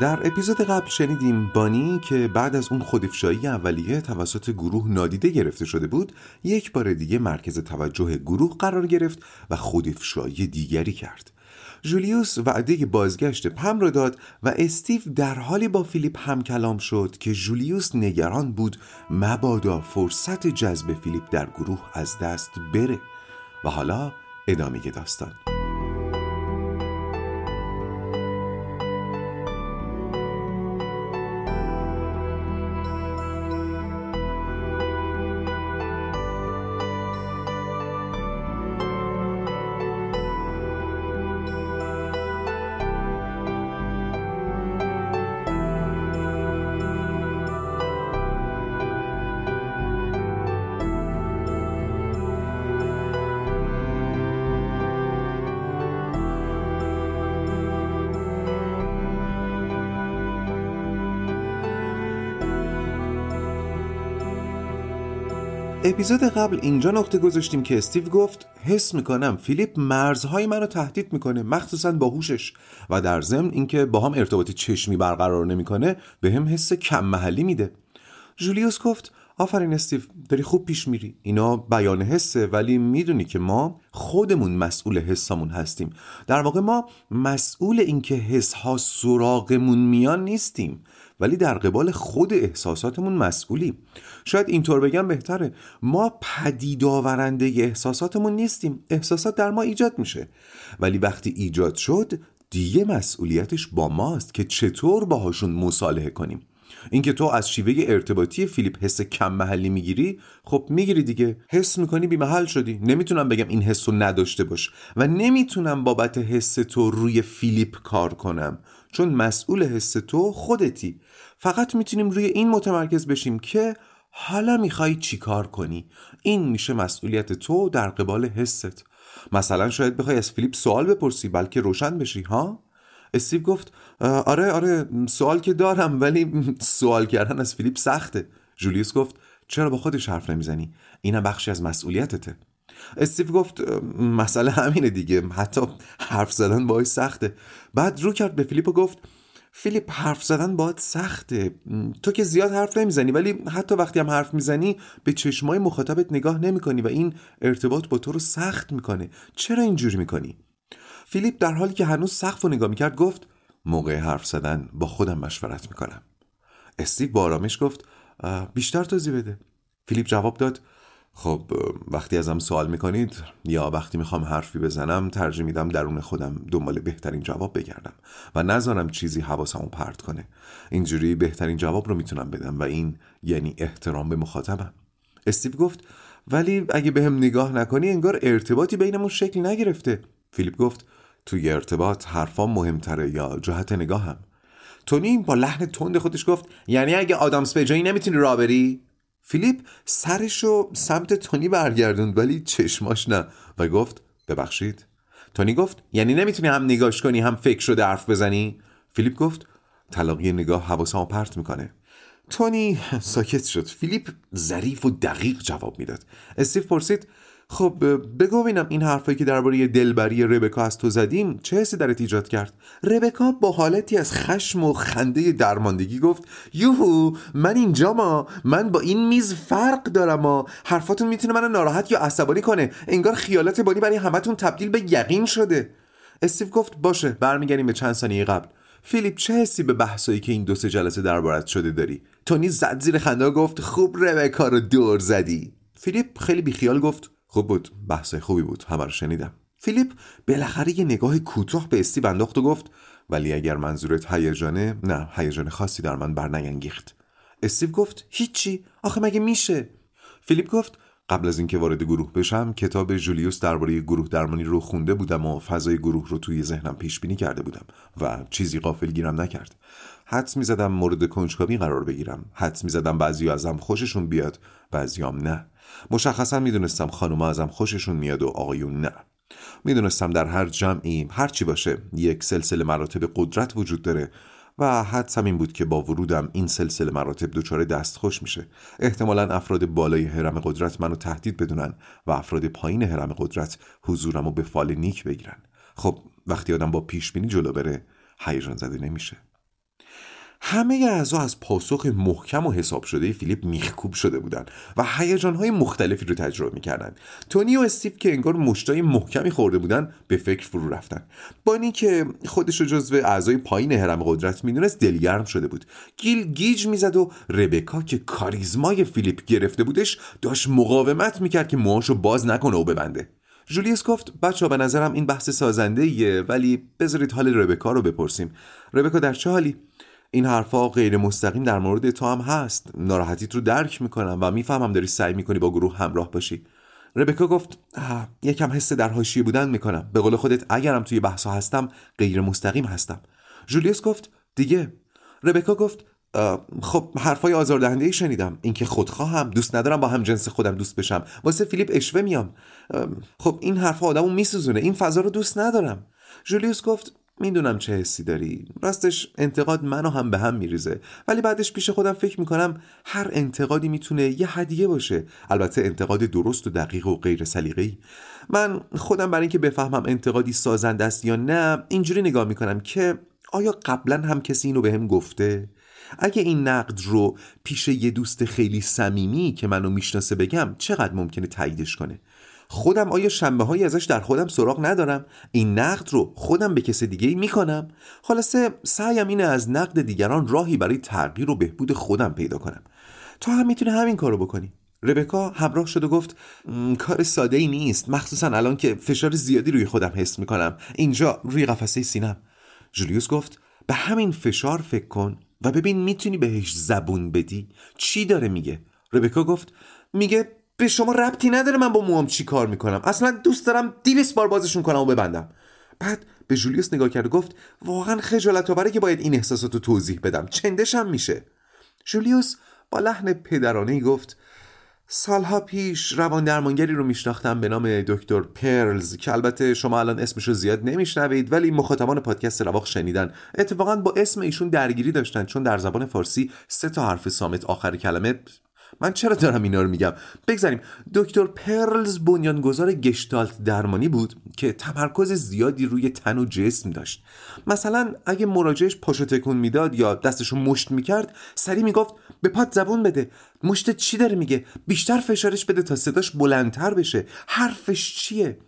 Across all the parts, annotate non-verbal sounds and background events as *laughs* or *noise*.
در اپیزود قبل شنیدیم بانی که بعد از اون خودفشایی اولیه توسط گروه نادیده گرفته شده بود یک بار دیگه مرکز توجه گروه قرار گرفت و خودفشایی دیگری کرد. جولیوس وعده بازگشت پم را داد و استیو در حالی با فیلیپ هم کلام شد که جولیوس نگران بود مبادا فرصت جذب فیلیپ در گروه از دست بره. و حالا ادامه داستان. اپیزود قبل اینجا نقطه گذاشتیم که استیو گفت حس می‌کنم فیلیپ مرزهای منو تهدید می‌کنه مخصوصا با هوشش. و در ضمن اینکه با هم ارتباط چشمی برقرار نمی‌کنه به هم حس کم محلی میده. جولیوس گفت آفرین استیو داری خوب پیش میری. اینا بیان حسه ولی می‌دونی که ما خودمون مسئول حسامون هستیم. در واقع ما مسئول اینکه حس ها سراغمون میان نیستیم. ولی در قبال خود احساساتمون مسئولیم. شاید اینطور بگم بهتره. ما پدید آورنده احساساتمون نیستیم. احساسات در ما ایجاد میشه. ولی وقتی ایجاد شد دیگه مسئولیتش با ماست که چطور باهاشون مصالحه کنیم. اینکه تو از شیوه ارتباطی فیلیپ حس کم محلی می‌گیری خب می‌گیری دیگه. حس می‌کنی بی محل شدی. نمی‌تونم بگم این حس رو نداشته باش. و نمی‌تونم بابت حس تو روی فیلیپ کار کنم. چون مسئول حس تو خودتی. فقط می‌تونیم روی این متمرکز بشیم که حالا می‌خوای چی کار کنی؟ این میشه مسئولیت تو در قبال حست. مثلا شاید بخوای از فیلیپ سوال بپرسی بلکه روشن بشی ها؟ استیو گفت آره آره سوال که دارم ولی سوال کردن از فیلیپ سخته. جولیوس گفت چرا با خودش حرف نمی‌زنی؟ اینم بخشی از مسئولیتته. استیو گفت مسئله همینه دیگه حتی حرف زدن باید سخته. بعد رو کرد به فیلیپ و گفت فیلیپ حرف زدن باید سخته. تو که زیاد حرف نمی‌زنی ولی حتی وقتی هم حرف می‌زنی به چشمای مخاطبت نگاه نمی‌کنی و این ارتباط با تو رو سخت می‌کنه. چرا اینجوری می‌کنی؟ فیلیپ در حالی که هنوز سقف رو نگاه می‌کرد گفت موقع حرف زدن با خودم مشورت می‌کنم. استیو با آرامش گفت بیشتر توضیح بده. فیلیپ جواب داد خب وقتی ازم سوال می‌کنید یا وقتی می‌خوام حرفی بزنم ترجیح میدم درون خودم دنبال بهترین جواب بگردم و نذارم چیزی حواسمو پرت کنه. اینجوری بهترین جواب رو می‌تونم بدم و این یعنی احترام به مخاطبم. استیو گفت ولی اگه به هم نگاه نکنی انگار ارتباطی بینمون شکل نگرفته. فیلیپ گفت توی ارتباط حرفام مهمتره یا جهت نگاهم؟ تونی با لحن تند خودش گفت یعنی اگه به جایی نمی‌تونی راه ببری؟ فیلیپ سرشو سمت تونی برگردوند ولی چشماش نه. و گفت ببخشید. تونی گفت یعنی نمی‌تونی هم نگاش کنی هم فکر شده حرف بزنی؟ فیلیپ گفت تلاقی نگاه حواسمو پرت می‌کنه. تونی ساکت شد. فیلیپ ظریف و دقیق جواب می‌داد. استیو پرسید خب بگو ببینم این حرفایی که درباره دلبری ربکا از تو زدیم چه حسی درت ایجاد کرد؟ ربکا با حالتی از خشم و خنده درماندگی گفت یوهو من اینجا ما من با این میز فرق دارم ما حرفاتون می‌تونه منو ناراحت یا عصبانی کنه. انگار خیالات بانی برای همتون تبدیل به یقین شده. استیو گفت باشه برمیگردیم به چند ثانیه قبل. فیلیپ چه حسی به بحثایی که این دو سه جلسه دربارت شده داری؟ تونی زد زیر خنده گفت خوب ربکا رو دور زدی. فیلیپ خیلی بیخیال گفت خوب بود. بحث خوبی بود. همه رو شنیدم. فیلیپ بالاخره یه نگاه کوتاه به استیو انداخت و گفت ولی اگر منظورت هیجانه نه هیجان خاصی در من برنگنگیخت. استیو گفت هیچی؟ آخه مگه میشه؟ فیلیپ گفت قبل از اینکه وارد گروه بشم کتاب جولیوس درباره گروه درمانی رو خونده بودم و فضای گروه رو توی ذهنم پیش بینی کرده بودم و چیزی قافل گیرم نکرد. حدس می‌زدم مورد کنجکاوی قرار بگیرم. حدس می‌زدم بعضی ازم خوششون بیاد بعضیام نه. مشخصا می‌دونستم خانوما ازم خوششون میاد و آقایون نه. می‌دونستم در هر جمعی هر چی باشه یک سلسله مراتب قدرت وجود داره و حدسم این بود که با ورودم این سلسله مراتب دچار دستخوش میشه. احتمالا افراد بالای حرم قدرت منو تهدید بدونن و افراد پایین حرم قدرت حضورم رو به فال نیک بگیرن. خب وقتی آدم با پیش بینی جلو بره هیجان زده نمیشه. همه اعضا از پاسخ محکم و حساب شده فیلیپ میخکوب شده بودند و هیجانهای مختلفی رو تجربه می‌کردند تونی و استیو که انگار مشتای محکمی خورده بودن به فکر فرو رفتن. بانی که خودش رو جزو اعضای پایین هرم قدرت می‌دونست دلگرم شده بود. گیل گیج می‌زد و ربکا که کاریزمای فیلیپ گرفته بودش داشت مقاومت می‌کرد که موهاشو باز نکنه و ببنده. جولیوس گفت بچه به نظرم این بحث سازنده ایه ولی بذارید حال ربکا رو بپرسیم. ربکا در چه حالی؟ این حرفا غیر مستقیم در مورد تو هم هست. ناراحتیت رو درک می‌کنم و می‌فهمم داری سعی می‌کنی با گروه همراه باشی. ربکا گفت یکم حس در حاشیه بودن می‌کنم. به قول خودت اگرم توی بحثا هستم غیر مستقیم هستم. جولیوس گفت دیگه. ربکا گفت خب حرفای آزاردهنده ای شنیدم. اینکه خودخواهم دوست ندارم با هم جنس خودم دوست بشم. واسه فیلیپ اشوه میام. خب این حرفا آدمو میسوزونه. این فضا رو دوست ندارم. جولیوس گفت می‌دونم چه حسی داری. راستش انتقاد منو هم به هم میریزه. ولی بعدش پیش خودم فکر می‌کنم هر انتقادی می‌تونه یه هدیه باشه. البته انتقاد درست و دقیق و غیر سلیقه‌ای. من خودم برای اینکه بفهمم انتقادی سازنده است یا نه اینجوری نگاه می‌کنم که آیا قبلا هم کسی اینو بهم به گفته؟ اگه این نقد رو پیش یه دوست خیلی صمیمی که منو می‌شناسه بگم چقدر ممکنه تاییدش کنه؟ خودم آیا شنبه هایی ازش در خودم سراغ ندارم؟ این نقد رو خودم به کس دیگه ای می‌کنم؟ خلاصه سعیم اینه از نقد دیگران راهی برای تغییر و بهبود خودم پیدا کنم. تو هم می‌تونی همین کارو بکنی. ربکا همراه شد و گفت کار ساده ای نیست. مخصوصا الان که فشار زیادی روی خودم حس می‌کنم. اینجا روی قفسه سینم. جولیوس گفت به همین فشار فکر کن و ببین می‌تونی بهش زبون بدی. چی داره میگه؟ ربکا گفت میگه به شما ربطی نداره من با موام چی کار می‌کنم. اصلا دوست دارم دیویس بار بازشون کنم و ببندم. بعد به جولیوس نگاه کرد و گفت واقعا خجالت آوره که باید این احساسات رو توضیح بدم. چندشم میشه. جولیوس با لحن پدرانه گفت سالها پیش روان درمانگری رو میشناختم به نام دکتر پرلز که البته شما الان اسمش رو زیاد نمیشنوید ولی مخاطبان پادکست رواق شنیدن. اتفاقا با اسم ایشون درگیری داشتن چون در زبان فارسی سه تا حرف سامت آخر کلمه من چرا دارم اینا رو میگم؟ بگذاریم. دکتر پرلز بنیانگذار گشتالت درمانی بود که تمرکز زیادی روی تن و جسم داشت. مثلا اگه مراجعش پاشو تکون می‌داد یا دستشو مشت می‌کرد سری می‌گفت به پات زبون بده. مشت چی داره میگه؟ بیشتر فشارش بده تا صداش بلندتر بشه. حرفش چیه؟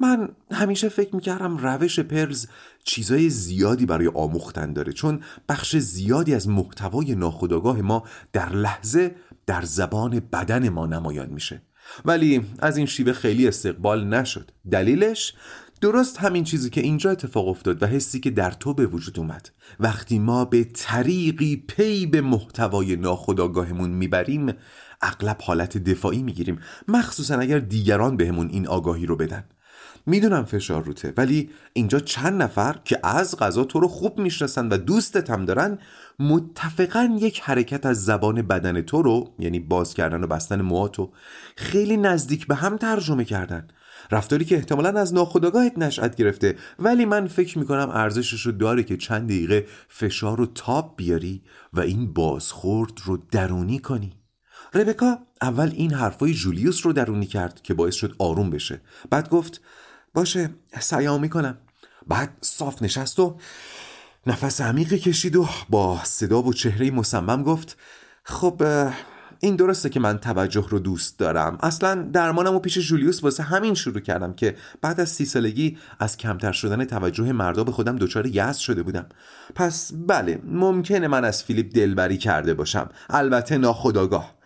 من همیشه فکر می‌کردم روش پرز چیزای زیادی برای آموختن داره چون بخش زیادی از محتوای ناخودآگاه ما در لحظه در زبان بدن ما نمایان میشه. ولی از این شیوه خیلی استقبال نشد. دلیلش درست همین چیزی که اینجا اتفاق افتاد و حسی که در تو به وجود اومد. وقتی ما به طریقی پی به محتوای ناخودآگاهمون می‌بریم اغلب حالت دفاعی می‌گیریم. مخصوصا اگر دیگران بهمون این آگاهی رو بدن. می‌دونم فشار روته ولی اینجا چند نفر که از غذا تو رو خوب می‌شناسن و دوستت هم دارن متفقا یک حرکت از زبان بدن تو رو یعنی باز کردن و بستن موهاتو خیلی نزدیک به هم ترجمه کردن. رفتاری که احتمالا از ناخودآگاهت نشأت گرفته ولی من فکر می‌کنم ارزشش رو داره که چند دقیقه فشار رو تاب بیاری و این بازخورد رو درونی کنی. ربکا اول این حرفای جولیوس رو درونی کرد که باعث شد آروم بشه. بعد گفت باشه سیام می‌کنم. بعد صاف نشست و نفس عمیقی کشید و با صدا و چهره مصمم گفت خب این درسته که من توجه رو دوست دارم. اصلا درمانم و پیش جولیوس واسه همین شروع کردم که بعد از سی سالگی از کمتر شدن توجه مردا به خودم دچار یأس شده بودم. پس بله ممکنه من از فیلیپ دلبری کرده باشم. البته ناخداگاه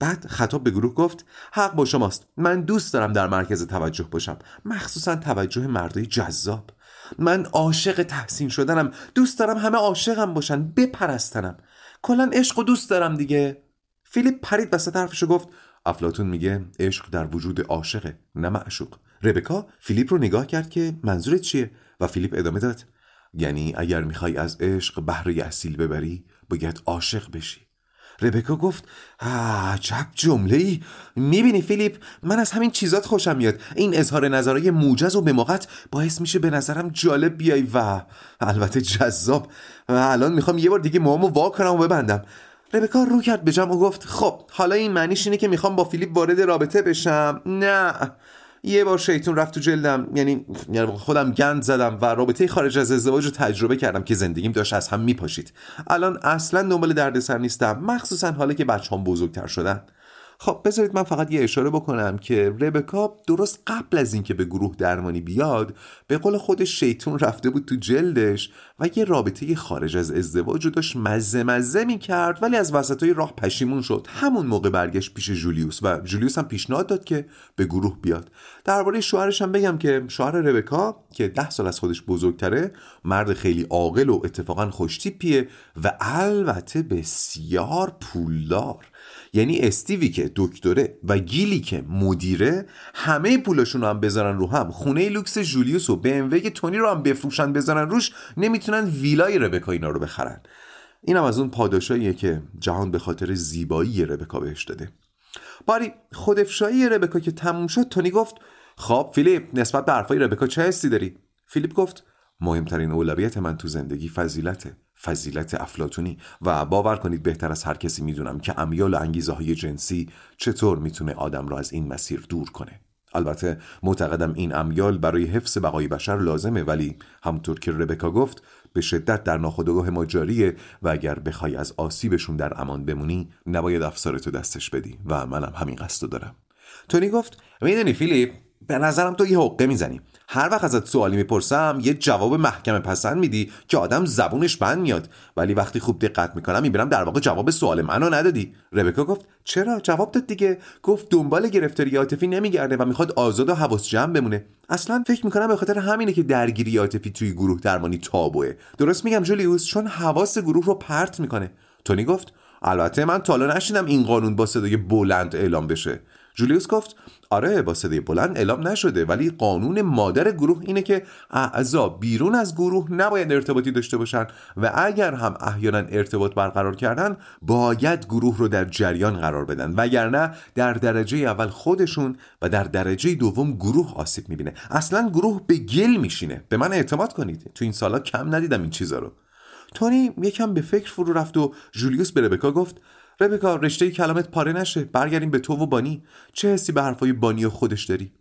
بعد خطاب به گروه گفت حق با شماست. من دوست دارم در مرکز توجه باشم. مخصوصا توجه مردای جذاب. من عاشق تحسین شدنم. دوست دارم همه عاشقم باشن. بپرستنم. کلا عشق و دوست دارم دیگه. فیلیپ پرید وسط حرفشو گفت افلاتون میگه عشق در وجود عاشقه نه معشوق. ربکا فیلیپ رو نگاه کرد که منظورت چیه؟ و فیلیپ ادامه داد یعنی اگر می‌خوای از عشق بهره اصیل ببری باید عاشق بشی. ربکا گفت عجب جمله ای می‌بینی فیلیپ من از همین چیزات خوشم میاد. این اظهار نظرهای موجز و به باعث میشه به نظرم جالب بیای و البته جذاب. الان می‌خوام یه بار دیگه موامو وا کنم و ببندم. ربکا رو کرد به جمع و گفت خب حالا این معنیش اینه که می‌خوام با فیلیپ وارد رابطه بشم. نه. یه بار شیطون رفت تو جلدم یعنی یعنی خودم گند زدم و رابطه خارج از ازدواج رو تجربه کردم که زندگیم داشت از هم میپاشید. الان اصلا دنبال دردسر نیستم مخصوصا حالا که بچه‌هام بزرگتر شدن. خب بذارید من فقط یه اشاره بکنم که ربکا درست قبل از اینکه به گروه درمانی بیاد به قول خودش شیطون رفته بود تو جلدش و یه رابطه خارج از ازدواج رو داشت مزه مزه می کرد ولی از وسطای راه پشیمون شد. همون موقع برگشت پیش جولیوس و جولیوس هم پیشنهاد داد که به گروه بیاد. درباره شوهرش هم بگم که شوهر ربکا که ده سال از خودش بزرگتره مرد خیلی عاقل و اتفاقا خوشتیپیه و البته بسیار پولدار. یعنی استیوی که دکتره و گیلی که مدیره همه پولاشون رو هم بذارن رو هم. خونه لوکس جولیوس و به که تونی رو هم بفروشن بذارن روش نمی‌تونن ویلای ربکا اینا رو بخرن. اینم از اون پاداشاییه که جهان به خاطر زیبایی ربکا بهش داده. باری خودفشایی ربکا که تموم شد تونی گفت خب فیلیپ نسبت به حرفای ربکا چه حسی داری؟ فیلیپ گفت مهمترین اولویت من تو زندگی فضیلته. فضیلت افلاتونی و باور کنید بهتر از هر کسی می‌دونم که امیال و انگیزه های جنسی چطور می‌تونه آدم را از این مسیر دور کنه. البته معتقدم این امیال برای حفظ بقای بشر لازمه ولی همونطور که ربکا گفت به شدت در ناخودآگاه ما جاریه و اگر بخوای از آسیبشون در امان بمونی نباید افسارتو دستش بدی. و منم همین قصدو دارم. تونی گفت می‌دونی فیلیپ به نظرم تو یه حقه می‌زنی. هر وقت ازت سوالی می‌پرسم یه جواب محکم پسند میدی که آدم زبونش بند میاد. ولی وقتی خوب دقت می‌کنم می‌بینم در واقع جواب سوال منو ندادی. ربکا گفت چرا؟ جواب داد دیگه. گفت دنبال گرفتاری عاطفی نمیگرده و می‌خواد آزاد و حواس جمع بمونه. اصلا فکر می‌کنم به خاطر همینه که درگیری عاطفی توی گروه درمانی تابوه. درست میگم جولیوس؟ چون حواس گروه رو پرت می‌کنه. تونی گفت البته من تالا نشیدم این قانون با صدای بلند اعلام بشه. جولیوس گفت آره با صدای بلند اعلام نشده ولی قانون مادر گروه اینه که اعضا بیرون از گروه نباید ارتباطی داشته باشن و اگر هم احیانا ارتباط برقرار کردن باید گروه رو در جریان قرار بدن. وگرنه در درجه اول خودشون و در درجه دوم گروه آسیب می‌بینه. اصلا گروه به گل میشینه. به من اعتماد کنید. تو این سالا کم ندیدم این چیزا رو. تونی یکم به فکر فرو رفت و جولیوس به ربکا گفت ربکا رشته کلامت پاره نشه برگردیم به تو و بانی. چه حسی به حرفای بانی و خودش داری؟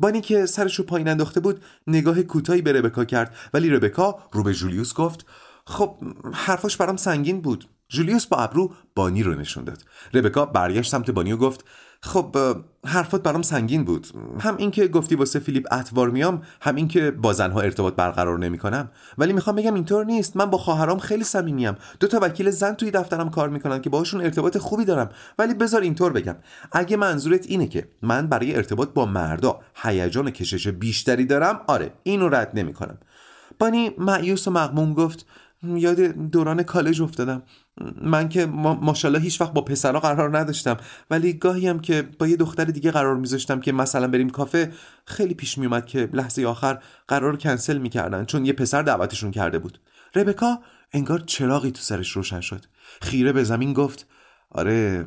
بانی که سرشو پایین انداخته بود نگاه کوتاهی به ربکا کرد. ولی ربکا رو به جولیوس گفت. خب حرفاش برام سنگین بود. جولیوس با ابرو بانی رو نشون داد. ربکا برگشت سمت بانی و گفت خب حرفات برام سنگین بود. هم اینکه گفتی واسه فیلیپ اتوار میام هم اینکه با زنها ارتباط برقرار نمی‌کنم. ولی می‌خوام بگم اینطور نیست. من با خواهرام خیلی صمیمیم دو تا وکیل زن توی دفترم کار می‌کنن که باشون ارتباط خوبی دارم. ولی بذار اینطور بگم. اگه منظورت اینه که من برای ارتباط با مردا هیجان کشش بیشتری دارم آره اینو رد نمی‌کنم. بانی معیوس و مغموم گفت یاد دوران کالج افتادم. من که ما ماشاءالله هیچ وقت با پسرها قرار نداشتم. ولی گاهی هم که با یه دختر دیگه قرار میذاشتم که مثلا بریم کافه خیلی پیش میومد که لحظه آخر قرار کنسل می‌کردن چون یه پسر دعوتشون کرده بود. ربکا انگار چراغی تو سرش روشن شد. خیره به زمین گفت آره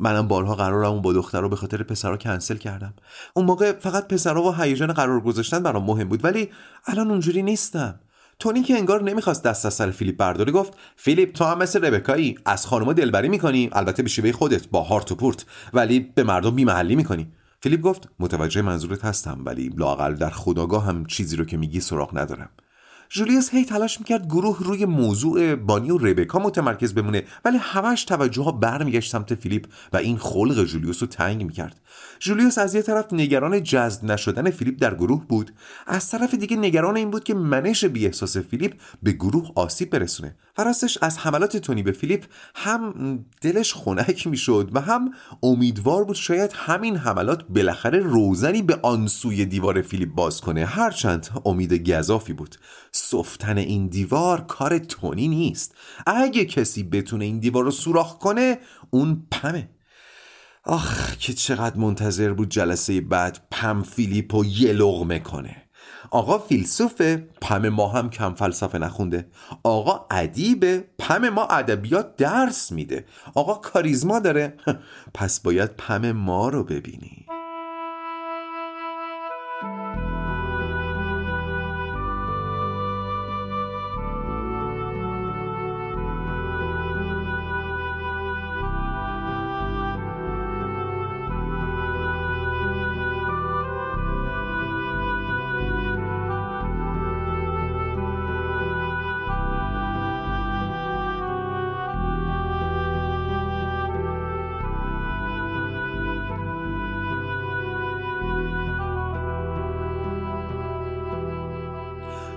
منم بارها قرارم با دختر رو به خاطر پسرها کنسل کردم. اون موقع فقط پسرها و هیجان قرار گذاشتن برام مهم بود ولی الان اونجوری نیستم. تونی که انگار نمی‌خواست دست از سر فیلیپ برداره گفت فیلیپ تو هم مثل ربکایی از خانوما دلبری می‌کنی البته به شیوه خودت با هارت و پورت ولی به مردم بیمحلی می‌کنی. فیلیپ گفت متوجه منظورت هستم ولی لاقل در خودآگاه هم چیزی رو که میگی سراغ ندارم. جولیوس هی تلاش می‌کرد گروه روی موضوع بانی و ربکا متمرکز بمونه ولی همش توجه ها برمیگشت سمت فیلیپ و این خلق جولیوس رو تنگ می‌کرد. جولیوس از یه طرف نگران جذب نشدن فیلیپ در گروه بود از طرف دیگه نگران این بود که منش بی احساس فیلیپ به گروه آسیب برسونه و راستش از حملات تونی به فیلیپ هم دلش خنک می‌شد و هم امیدوار بود شاید همین حملات بالاخره روزنی به آن سوی دیوار فیلیپ باز کنه. هرچند امید گذافی بود. سفتن این دیوار کار تونی نیست. اگه کسی بتونه این دیوار رو سوراخ کنه اون پمه. آخ که چقدر منتظر بود جلسه بعد پم فیلیپ و یه لغمه کنه. آقا فیلسوفه پم ما هم کم فلسفه نخونده. آقا ادیبه پم ما ادبیات درس میده. آقا کاریزما داره. *laughs* پس باید پم ما رو ببینی.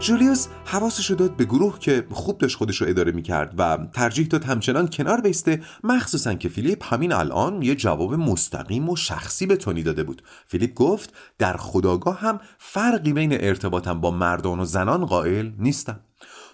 جولیوس حواسش رو داد به گروه که خوب داشت خودش رو اداره می‌کرد و ترجیح داد همچنان کنار بیسته مخصوصا که فیلیپ همین الان یه جواب مستقیم و شخصی به تونی داده بود. فیلیپ گفت در خداگاه هم فرقی بین ارتباطم با مردان و زنان قائل نیستم.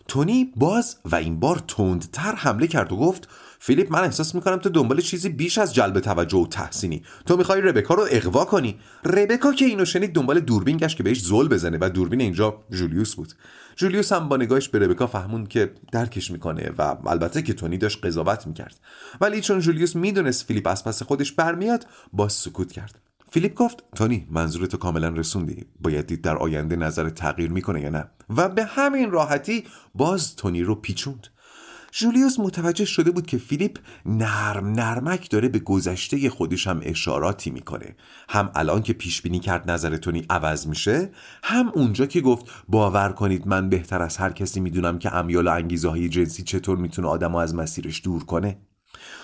تونی باز و این بار تندتر حمله کرد و گفت فیلیپ من احساس می‌کنم تو دنبال چیزی بیش از جلب توجه و تحسینی. تو می‌خوای ربکا رو اقوا کنی. ربکا که اینو شنید دنبال دوربین گشت که بهش زل بزنه و دوربین اینجا جولیوس بود. جولیوس هم با نگاهش به ربکا فهموند که درکش می‌کنه و البته که تونی داشت قضاوت می‌کرد. ولی چون جولیوس می‌دونست فیلیپ از پس خودش برمیاد باز سکوت کرد. فیلیپ گفت تونی منظورتو کاملا رسوندی. باید دید در آینده نظر تغییر می‌کنه یا نه. و به همین راحتی باز تونی رو پیچوند. جولیوس متوجه شده بود که فیلیپ نرم نرمک داره به گذشته خودش هم اشاراتی می‌کنه. هم الان که پیش بینی کرد نظر تونی عوض میشه هم اونجا که گفت باور کنید من بهتر از هر کسی می‌دونم که امیال و انگیزه های جنسی چطور می‌تونه آدم از مسیرش دور کنه.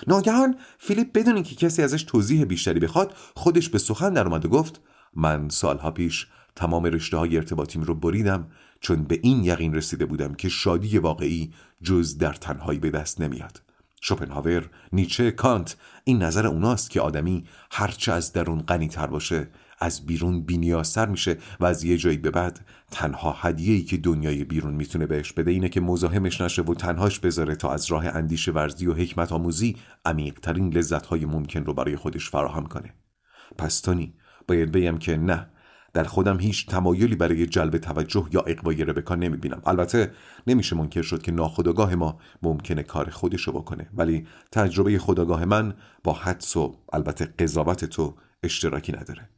ناگهان فیلیپ بدون اینکه کسی ازش توضیح بیشتری بخواد خودش به سخن در اومد و گفت من سالها پیش تمام رشته های ارتباطیم رو بریدم چون به این یقین رسیده بودم که شادی واقعی جز در تنهایی به دست نمیاد. شوپنهاور، نیچه، کانت این نظر اوناست که آدمی هرچه از درون غنی تر باشه از بیرون بینیازتر میشه و از یه جایی به بعد تنها هدیه‌ای که دنیای بیرون می‌تونه بهش بده اینه که مزاحمش نشه و تنهاش بذاره تا از راه اندیشه ورزی و حکمت آموزی عمیقترین لذتهای ممکن رو برای خودش فراهم کنه. پس تونی باید بگم که نه در خودم هیچ تمایلی برای جلب توجه یا اقوای ربکا نمی‌بینم. البته نمیشه منکر شد که ناخداگاه ما ممکنه کار خودشو بکنه ولی تجربه خداگاه من با حدس و البته قضاوت تو اشتراکی نداره.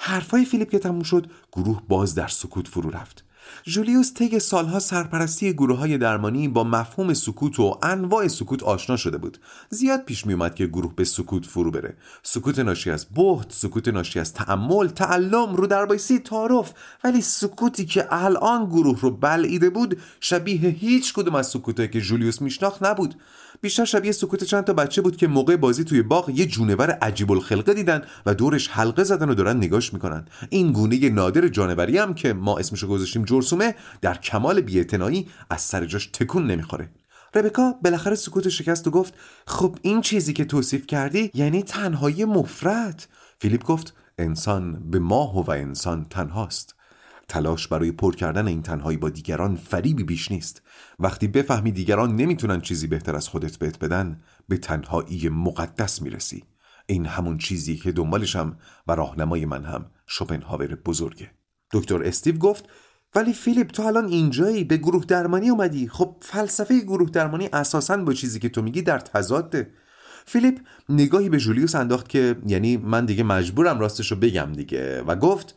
حرفای فیلیپ که تموم شد گروه باز در سکوت فرو رفت. جولیوس طی سالها سرپرستی گروه های درمانی با مفهوم سکوت و انواع سکوت آشنا شده بود. زیاد پیش می اومد که گروه به سکوت فرو بره. سکوت ناشی از بهت سکوت ناشی از تعمل تعلم رو دربایسی تعارف. ولی سکوتی که الان گروه رو بلعیده بود شبیه هیچ کدوم از سکوتایی که جولیوس میشناخت نبود. بیشتر شبیه سکوت چند تا بچه بود که موقع بازی توی باغ یه جونور عجیب الخلقه دیدن و دورش حلقه زدن و دارن نگاش می‌کنن. این گونه نادر جانوری هم که ما اسمشو گذاشتیم جرسومه در کمال بی‌اعتنایی از سر جاش تکون نمی‌خوره. ربکا بالاخره سکوت شکست و گفت خب این چیزی که توصیف کردی یعنی تنهایی مفرد. فیلیپ گفت انسان به ماه و انسان تنهاست. تلاش برای پر کردن این تنهایی با دیگران فریبی بیش نیست. وقتی بفهمی دیگران نمی‌تونن چیزی بهتر از خودت بهت بدن به تنهایی مقدس می‌رسی. این همون چیزی که دنبالشم و راهنمای من هم شوپنهاور بزرگه. دکتر استیو گفت ولی فیلیپ تو الان اینجایی؟ به گروه درمانی اومدی؟ خب فلسفه گروه درمانی اساسا با چیزی که تو میگی در تضاده. فیلیپ نگاهی به جولیوس انداخت که یعنی من دیگه مجبورم راستش رو بگم دیگه و گفت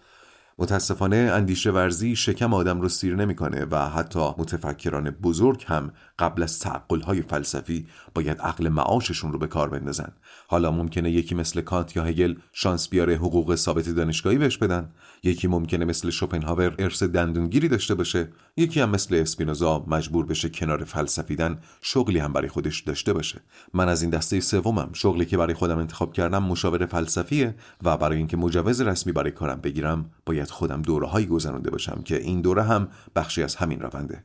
متاسفانه اندیشه ورزی شکم آدم رو سیر نمی‌کنه و حتی متفکران بزرگ هم قبل از های فلسفی باید عقل معاششون رو به کار بندازن. حالا ممکنه یکی مثل کانت یا هگل شانس بیاره حقوق ثابت دانشگاهی بهش بدن. یکی ممکنه مثل شوپنهاور ارث دندونگیری داشته باشه. یکی هم مثل اسپینوزا مجبور بشه کنار فلسفیدن شغلی هم برای خودش داشته باشه. من از این دسته سومم. شغلی که برای خودم انتخاب کردم مشاور فلسفیه و برای اینکه مجوز رسمی برای کارم بگیرم باید خودم دوره هایی گذرانده باشم که این دوره هم بخشی از همین رونده.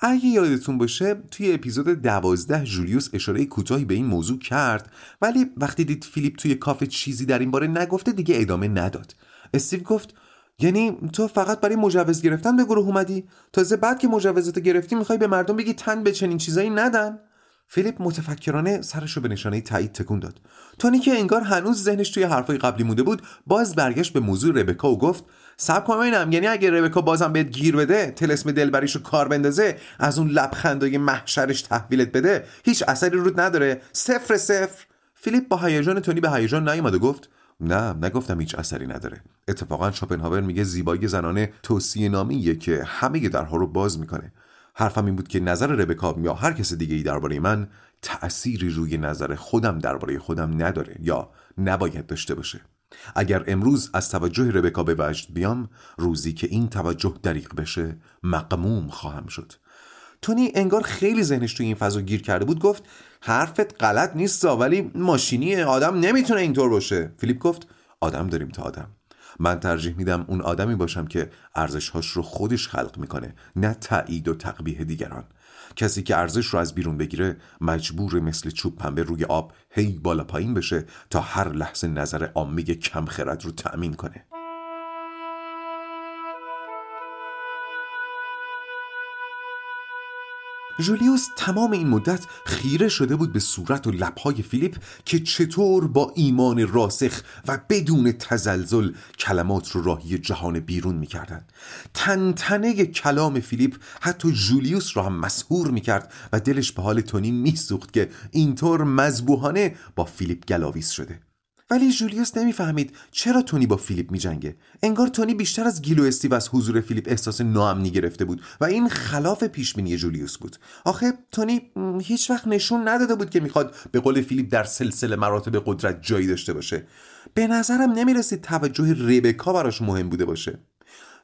اگه یادتون باشه توی اپیزود دوازده جولیوس اشاره کوتاهی به این موضوع کرد ولی وقتی دید فیلیپ توی کافه چیزی در این باره نگفته دیگه ادامه نداد. استیو گفت یعنی تو فقط برای مجوز گرفتن به گروه اومدی؟ تازه بعد که مجوزتو گرفتی می‌خوای به مردم بگی تن به چنین چیزایی ندن؟ فیلیپ متفکرانه سرشو به نشانه تایید تکون داد. تونی که انگار هنوز ذهنش توی حرفای قبلی مونده بود باز برگشت به موضوع ربکا و گفت سب کنم یعنی اگه ربکا بازم بهت گیر بده تلسم دلبریشو کار بندازه از اون لبخندای محشرش تحویلت بده هیچ اثری رود نداره. صفر صفر. فیلیپ با هیجان تونی به هیجان نیومد و گفت نه نگفتم هیچ اثری نداره. اتفاقا شوپنهاور میگه زیبایی زنانه توصیه نامیه که همه درها رو باز می‌کنه. حرفم این بود که نظر ربکا یا هر کس دیگه ای درباره من تأثیری روی نظر خودم درباره خودم نداره یا نباید داشته باشه. اگر امروز از توجه ربکا به وجد بیام روزی که این توجه دریق بشه مقموم خواهم شد. تونی انگار خیلی ذهنش توی این فضا گیر کرده بود گفت حرفت غلط نیست ولی ماشینی آدم نمی‌تونه اینطور باشه. فیلیپ گفت آدم داریم تا آدم. من ترجیح میدم اون آدمی باشم که ارزشهاش رو خودش خلق می‌کنه نه تایید و تقبیه دیگران. کسی که ارزش رو از بیرون بگیره مجبور مثل چوب پنبه روی آب هی بالا پایین بشه تا هر لحظه نظر عامه کم خرد رو تأمین کنه. جولیوس تمام این مدت خیره شده بود به صورت و لبهای فیلیپ که چطور با ایمان راسخ و بدون تزلزل کلمات رو راهی جهان بیرون می‌کردن طنطنه کلام فیلیپ حتی جولیوس را هم مسحور می‌کرد و دلش به حال تونی میسوخت که اینطور مذبوحانه با فیلیپ گلاویز شده. ولی جولیوس نمی‌فهمید چرا تونی با فیلیپ میجنگه. انگار تونی بیشتر از گیل و استیو از حضور فیلیپ احساس ناامنی گرفته بود و این خلاف پیشبینی جولیوس بود. آخه تونی هیچ وقت نشون نداده بود که می‌خواد به قول فیلیپ در سلسله مراتب قدرت جایی داشته باشه. به نظرم نمی‌رسید توجه ربکا براش مهم بوده باشه.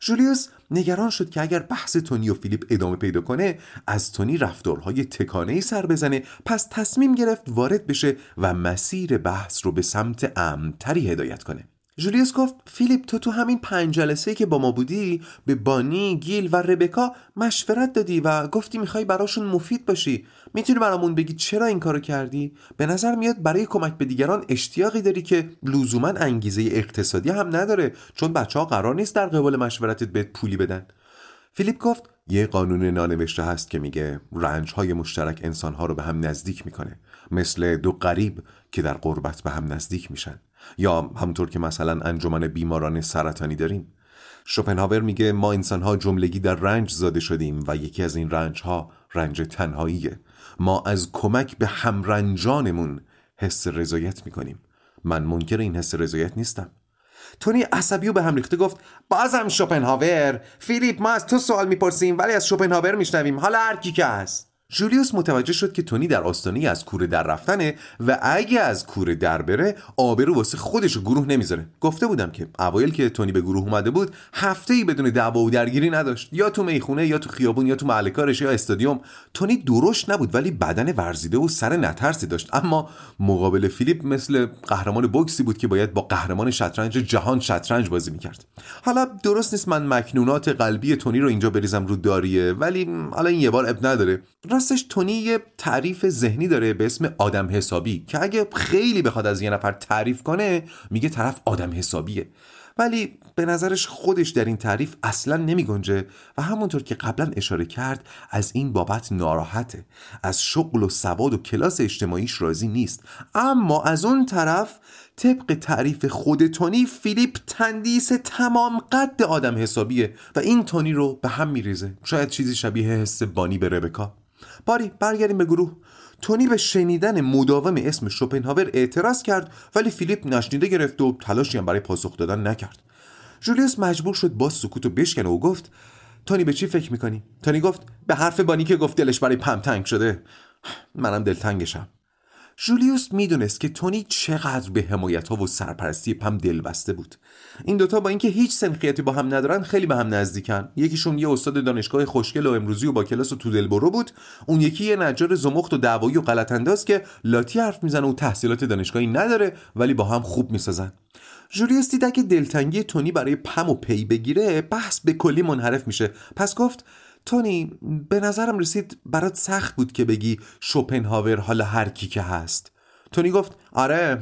جولیوس نگران شد که اگر بحث تونی و فیلیپ ادامه پیدا کنه از تونی رفتارهای تکانه سر بزنه پس تصمیم گرفت وارد بشه و مسیر بحث رو به سمت امتری هدایت کنه. جولیوس گفت فیلیپ تو تو همین پنج جلسه که با ما بودی به بانی، گیل و ربکا مشورت دادی و گفتی می‌خوای براشون مفید باشی. می‌تونی برامون بگی چرا این کارو کردی؟ به نظر میاد برای کمک به دیگران اشتیاقی داری که لزوما انگیزه اقتصادی هم نداره چون بچه ها قرار نیست در قبال مشورتت بهت پولی بدن. فیلیپ گفت یه قانون نانوشته هست که میگه رنج های مشترک انسان ها رو به هم نزدیک می‌کنه مثل دو غریب که در قربت به هم نزدیک میشن. یا همونطور که مثلا انجمن بیماران سرطانی داریم. شوپنهاور میگه ما انسان ها جملگی در رنج زاده شدیم و یکی از این رنج ها رنج تنهاییه. ما از کمک به همرنجانمون حس رضایت می‌کنیم. من منکر این حس رضایت نیستم. تونی عصبی و به هم ریخته گفت بازم شوپنهاور فیلیپ ما از تو سوال می‌پرسیم ولی از شوپنهاور میشنویم. حالا هر کی که هست. جولیوس متوجه شد که تونی در آستانه از کوره در رفتنه و اگه از کوره در بره آبرو واسه خودش و گروه نمی‌ذاره. گفته بودم که اوایل که تونی به گروه اومده بود هفته ای بدون دعوا و درگیری نداشت. یا تو می‌خونه یا تو خیابون یا تو محل کارش یا استادیوم. تونی درشت نبود ولی بدن ورزیده و سر نترسی داشت. اما مقابل فیلیپ مثل قهرمان بوکسی بود که باید با قهرمان شطرنج جهان شطرنج بازی می‌کرد. حالا درست نیست من مکنونات قلبی تونی رو اینجا بریزم رو داریه ولی حالا این یه بار اب نداره. راستش تونی یه تعریف ذهنی داره به اسم آدم حسابی که اگه خیلی بخواد از یه نفر تعریف کنه میگه طرف آدم حسابیه. ولی به نظرش خودش در این تعریف اصلا نمی گنجه و همونطور که قبلا اشاره کرد از این بابت ناراحته. از شغل و سواد و کلاس اجتماعیش راضی نیست. اما از اون طرف طبق تعریف خود تونی فیلیپ تندیس تمام قد آدم حسابیه و این تونی رو به هم میریزه. شاید چیزی شبیه حس بانی به ربکا. باری برگردیم به گروه. تونی به شنیدن مداوم اسم شوپنهاور اعتراض کرد ولی فیلیپ نشنیده گرفت و تلاشی هم برای پاسخ دادن نکرد. جولیوس مجبور شد باز سکوت و بشکنه و گفت تونی به چی فکر می‌کنی؟ تونی گفت به حرف بانی که گفت دلش برای پم تنگ شده. منم دلتنگشم. جولیوس می‌دونست که تونی چقدر به حمایت ها و سرپرستی پم دل بسته بود. این دوتا با اینکه هیچ سنخیتی با هم ندارن خیلی به هم نزدیکن. یکیشون یه استاد دانشگاه خوشگل و امروزی و با کلاس و تو دلبرو بود. اون یکی یه نجار زمخت و دعوایی و غلط انداز که لاتی حرف می‌زنه و تحصیلات دانشگاهی نداره ولی با هم خوب می‌سازن. جولیوس دید که دلتنگی تونی برای پم و پی بگیره بحث به کلی منحرف میشه. پس گفت تونی به نظرم رسید برات سخت بود که بگی شوپنهاور حالا هر کی که هست. تونی گفت آره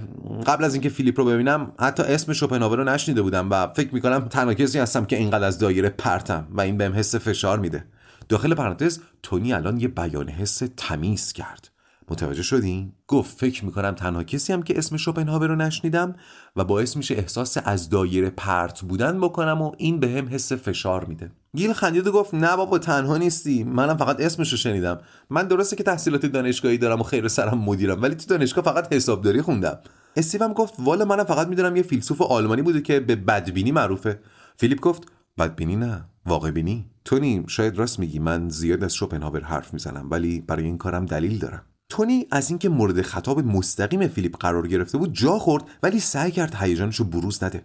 قبل از اینکه فیلیپ رو ببینم حتی اسم شوپنهاور رو نشنیده بودم و فکر می‌کنم تنها کسی هستم که اینقدر از دایره پرتم و این بهم حس فشار میده. داخل پرانتز تونی الان یه بیان حس تمیز کرد. متوجه شدین؟ گفت فکر می‌کنم تنها کسی هم که اسم شوپنهاور رو نشنیدم و باعث میشه احساس از دایره پرت بودن بکنم و این به هم حس فشار میده. گیل خندید و گفت نه بابا تنها نیستی. منم فقط اسمش رو شنیدم. من درسته که تحصیلات دانشگاهی دارم و خیر سرم مدیرم ولی تو دانشگاه فقط حسابداری خوندم. استیوم گفت والا منم فقط می‌دونم یه فیلسوف آلمانی بوده که به بدبینی معروفه. فیلیپ گفت بدبینی نه واقع بینی. تونی شاید راست میگی من زیاد از شوپنهاور حرف می‌زنم ولی برای این کارم دلیل دارم. تونی از اینکه مورد خطاب مستقیم فیلیپ قرار گرفته بود جا خورد ولی سعی کرد هیجانش رو بروز نده.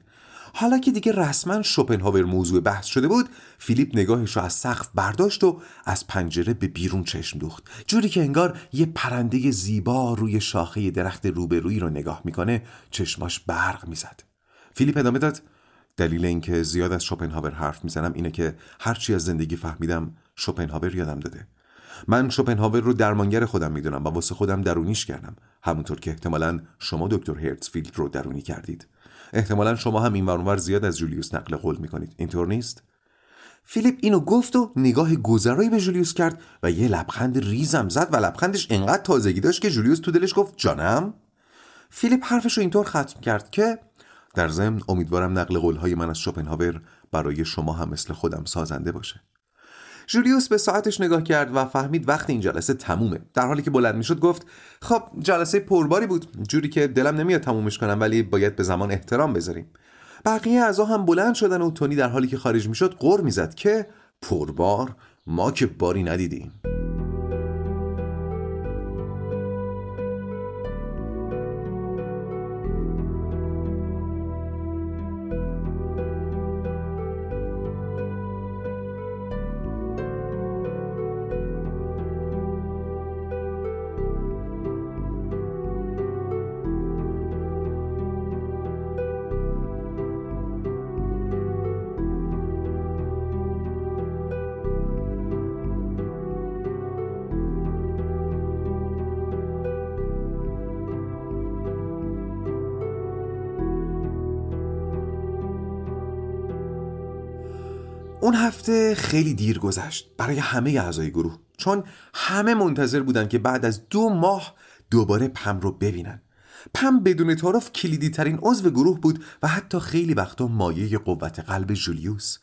حالا که دیگه رسما شوپنهاور موضوع بحث شده بود فیلیپ نگاهش رو از سقف برداشت و از پنجره به بیرون چشم دوخت. جوری که انگار یه پرنده زیبا روی شاخه درخت روبرویی رو نگاه می‌کنه چشماش برق می‌زد. فیلیپ ادامه داد دلیل اینکه زیاد از شوپنهاور حرف می‌زنم اینه که هرچی از زندگی فهمیدم شوپنهاور یادم داده. من شوپنهاور رو درمانگر خودم می‌دونم و واسه خودم درونیش کردم. همونطور که احتمالا شما دکتر هرتزفیلد رو درونی کردید. احتمالا شما هم این ور زیاد از جولیوس نقل قول می‌کنید. اینطور نیست؟ فیلیپ اینو گفت و نگاه گذرایی به جولیوس کرد و یه لبخند ریزم زد و لبخندش انقدر تازگی داشت که جولیوس تو دلش گفت جانم؟ فیلیپ حرفش رو اینطور ختم کرد که در ضمن امیدوارم نقل قولهای من از شوپنهاور برای شما هم مثل خودم سازنده باشه. جولیوس به ساعتش نگاه کرد و فهمید وقت این جلسه تمومه. در حالی که بلند می‌شد گفت خب جلسه پرباری بود. جوری که دلم نمیاد تمومش کنم ولی باید به زمان احترام بذاریم. بقیه اعضا هم بلند شدن و تونی در حالی که خارج می‌شد غر می‌زد که پربار ما که باری ندیدیم. هفته خیلی دیر گذشت برای همه اعضای گروه چون همه منتظر بودن که بعد از دو ماه دوباره پم رو ببینن. پم بدون تعارف کلیدی ترین عضو گروه بود و حتی خیلی وقتا مایه قوت قلب جولیوس.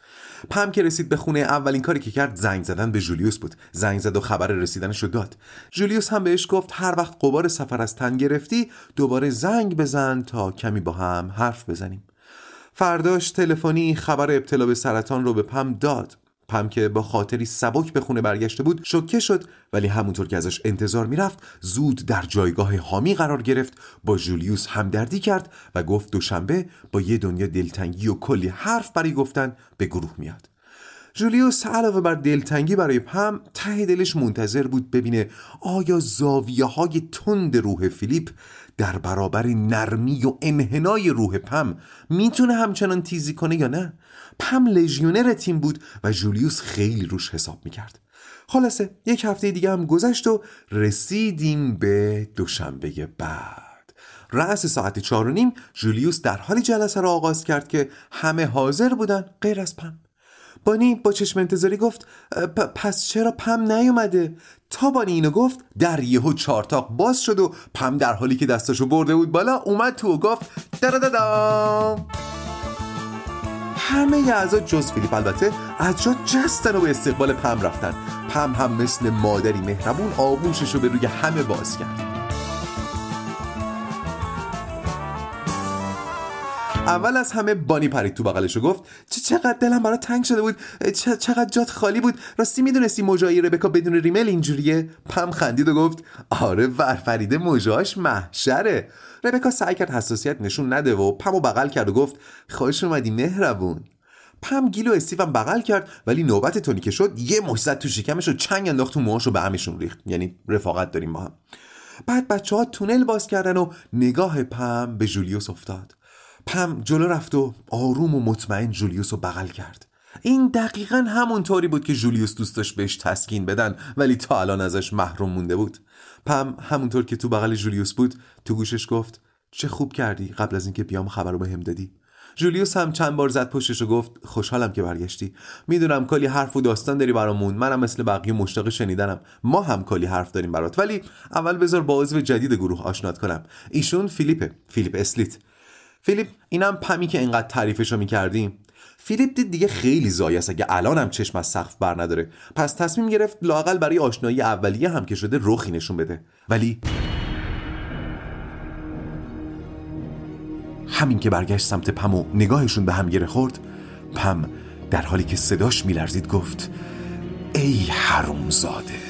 پم که رسید به خونه اولین کاری که کرد زنگ زدن به جولیوس بود. زنگ زد و خبر رسیدنش رو داد. جولیوس هم بهش گفت هر وقت قبار سفر از تن گرفتی دوباره زنگ بزن تا کمی با هم حرف بزنیم. فرداش تلفنی خبر ابتلا به سرطان رو به پم داد. پم که با خاطری سبک به خونه برگشته بود شوکه شد ولی همونطور که ازش انتظار می‌رفت زود در جایگاه حامی قرار گرفت. با جولیوس همدردی کرد و گفت دوشنبه با یه دنیا دلتنگی و کلی حرف برای گفتن به گروه میاد. جولیوس علاوه بر دلتنگی برای پم ته دلش منتظر بود ببینه آیا زاویه های تند روح فیلیپ در برابر نرمی و انحنای روح پم. می‌تونه همچنان تیزی کنه یا نه؟ پم لژیونر تیم بود و جولیوس خیلی روش حساب می‌کرد. خلاصه یک هفته دیگه هم گذشت و رسیدیم به دوشنبه بعد. رأس ساعت چهار و نیم جولیوس در حالی جلسه را آغاز کرد که همه حاضر بودن غیر از پم. بانی با چشم انتظاری گفت پس چرا پم نیومده؟ تا بانی اینو گفت در یهو چارتاق باز شد و پم در حالی که دستاشو برده بود بالا اومد تو و گفت دادادام همه اعضا جز فیلیپ البته از جا جستن و به استقبال پم رفتن پم هم مثل مادری مهربون آغوشش رو به روی همه باز کرد اول از همه بانی پرید تو بغلش و گفت چقدر دلم برای تنگ شده بود. چقدر جات خالی بود. راستی می‌دونستی موجای ربکا بدون ریمل اینجوریه؟ پم خندید و گفت آره ورفریده موجاش محشره. ربکا سعی کرد حساسیت نشون نده و پم و بغل کرد و گفت خوش اومدی مهربون. پم گیل و استیوم بغل کرد ولی نوبت تونی که شد یه مش تو شکمش و چنگ انداخت تو موهاش به همشون ریخت. یعنی رفاقت داریم با هم. بعد بچه ها تونل باز کردن و نگاه پم به جولیوس افتاد. پم جلو رفت و آروم و مطمئن جولیوس رو بغل کرد. این دقیقا همون طوری بود که جولیوس دوست داشت بهش تسکین بدن ولی تا الان ازش محروم مونده بود. پم همونطور که تو بغل جولیوس بود تو گوشش گفت چه خوب کردی قبل از اینکه بیام خبر رو بهم دادی جولیوس هم چند بار زد پشتش و گفت خوشحالم که برگشتی. می‌دونم کلی حرف و داستان داری برامون. منم مثل بقیه مشتاق شنیدنم. ما هم کلی حرف داریم برات. ولی اول بذار با عضو جدید گروه آشنات کنم. ایشون فیلیپه فیلیپ اسلیت. فیلیپ اینم پمی که اینقدر تعریفشو می‌کردیم فیلیپ دید دیگه خیلی ضایع است اگه الانم چشم از سقف بر نداره. پس تصمیم گرفت لااقل برای آشنایی اولیه هم که شده رخی نشون بده. ولی همین که برگشت سمت پم و نگاهشون به هم گره خورد پم در حالی که صداش میلرزید گفت ای حرومزاده.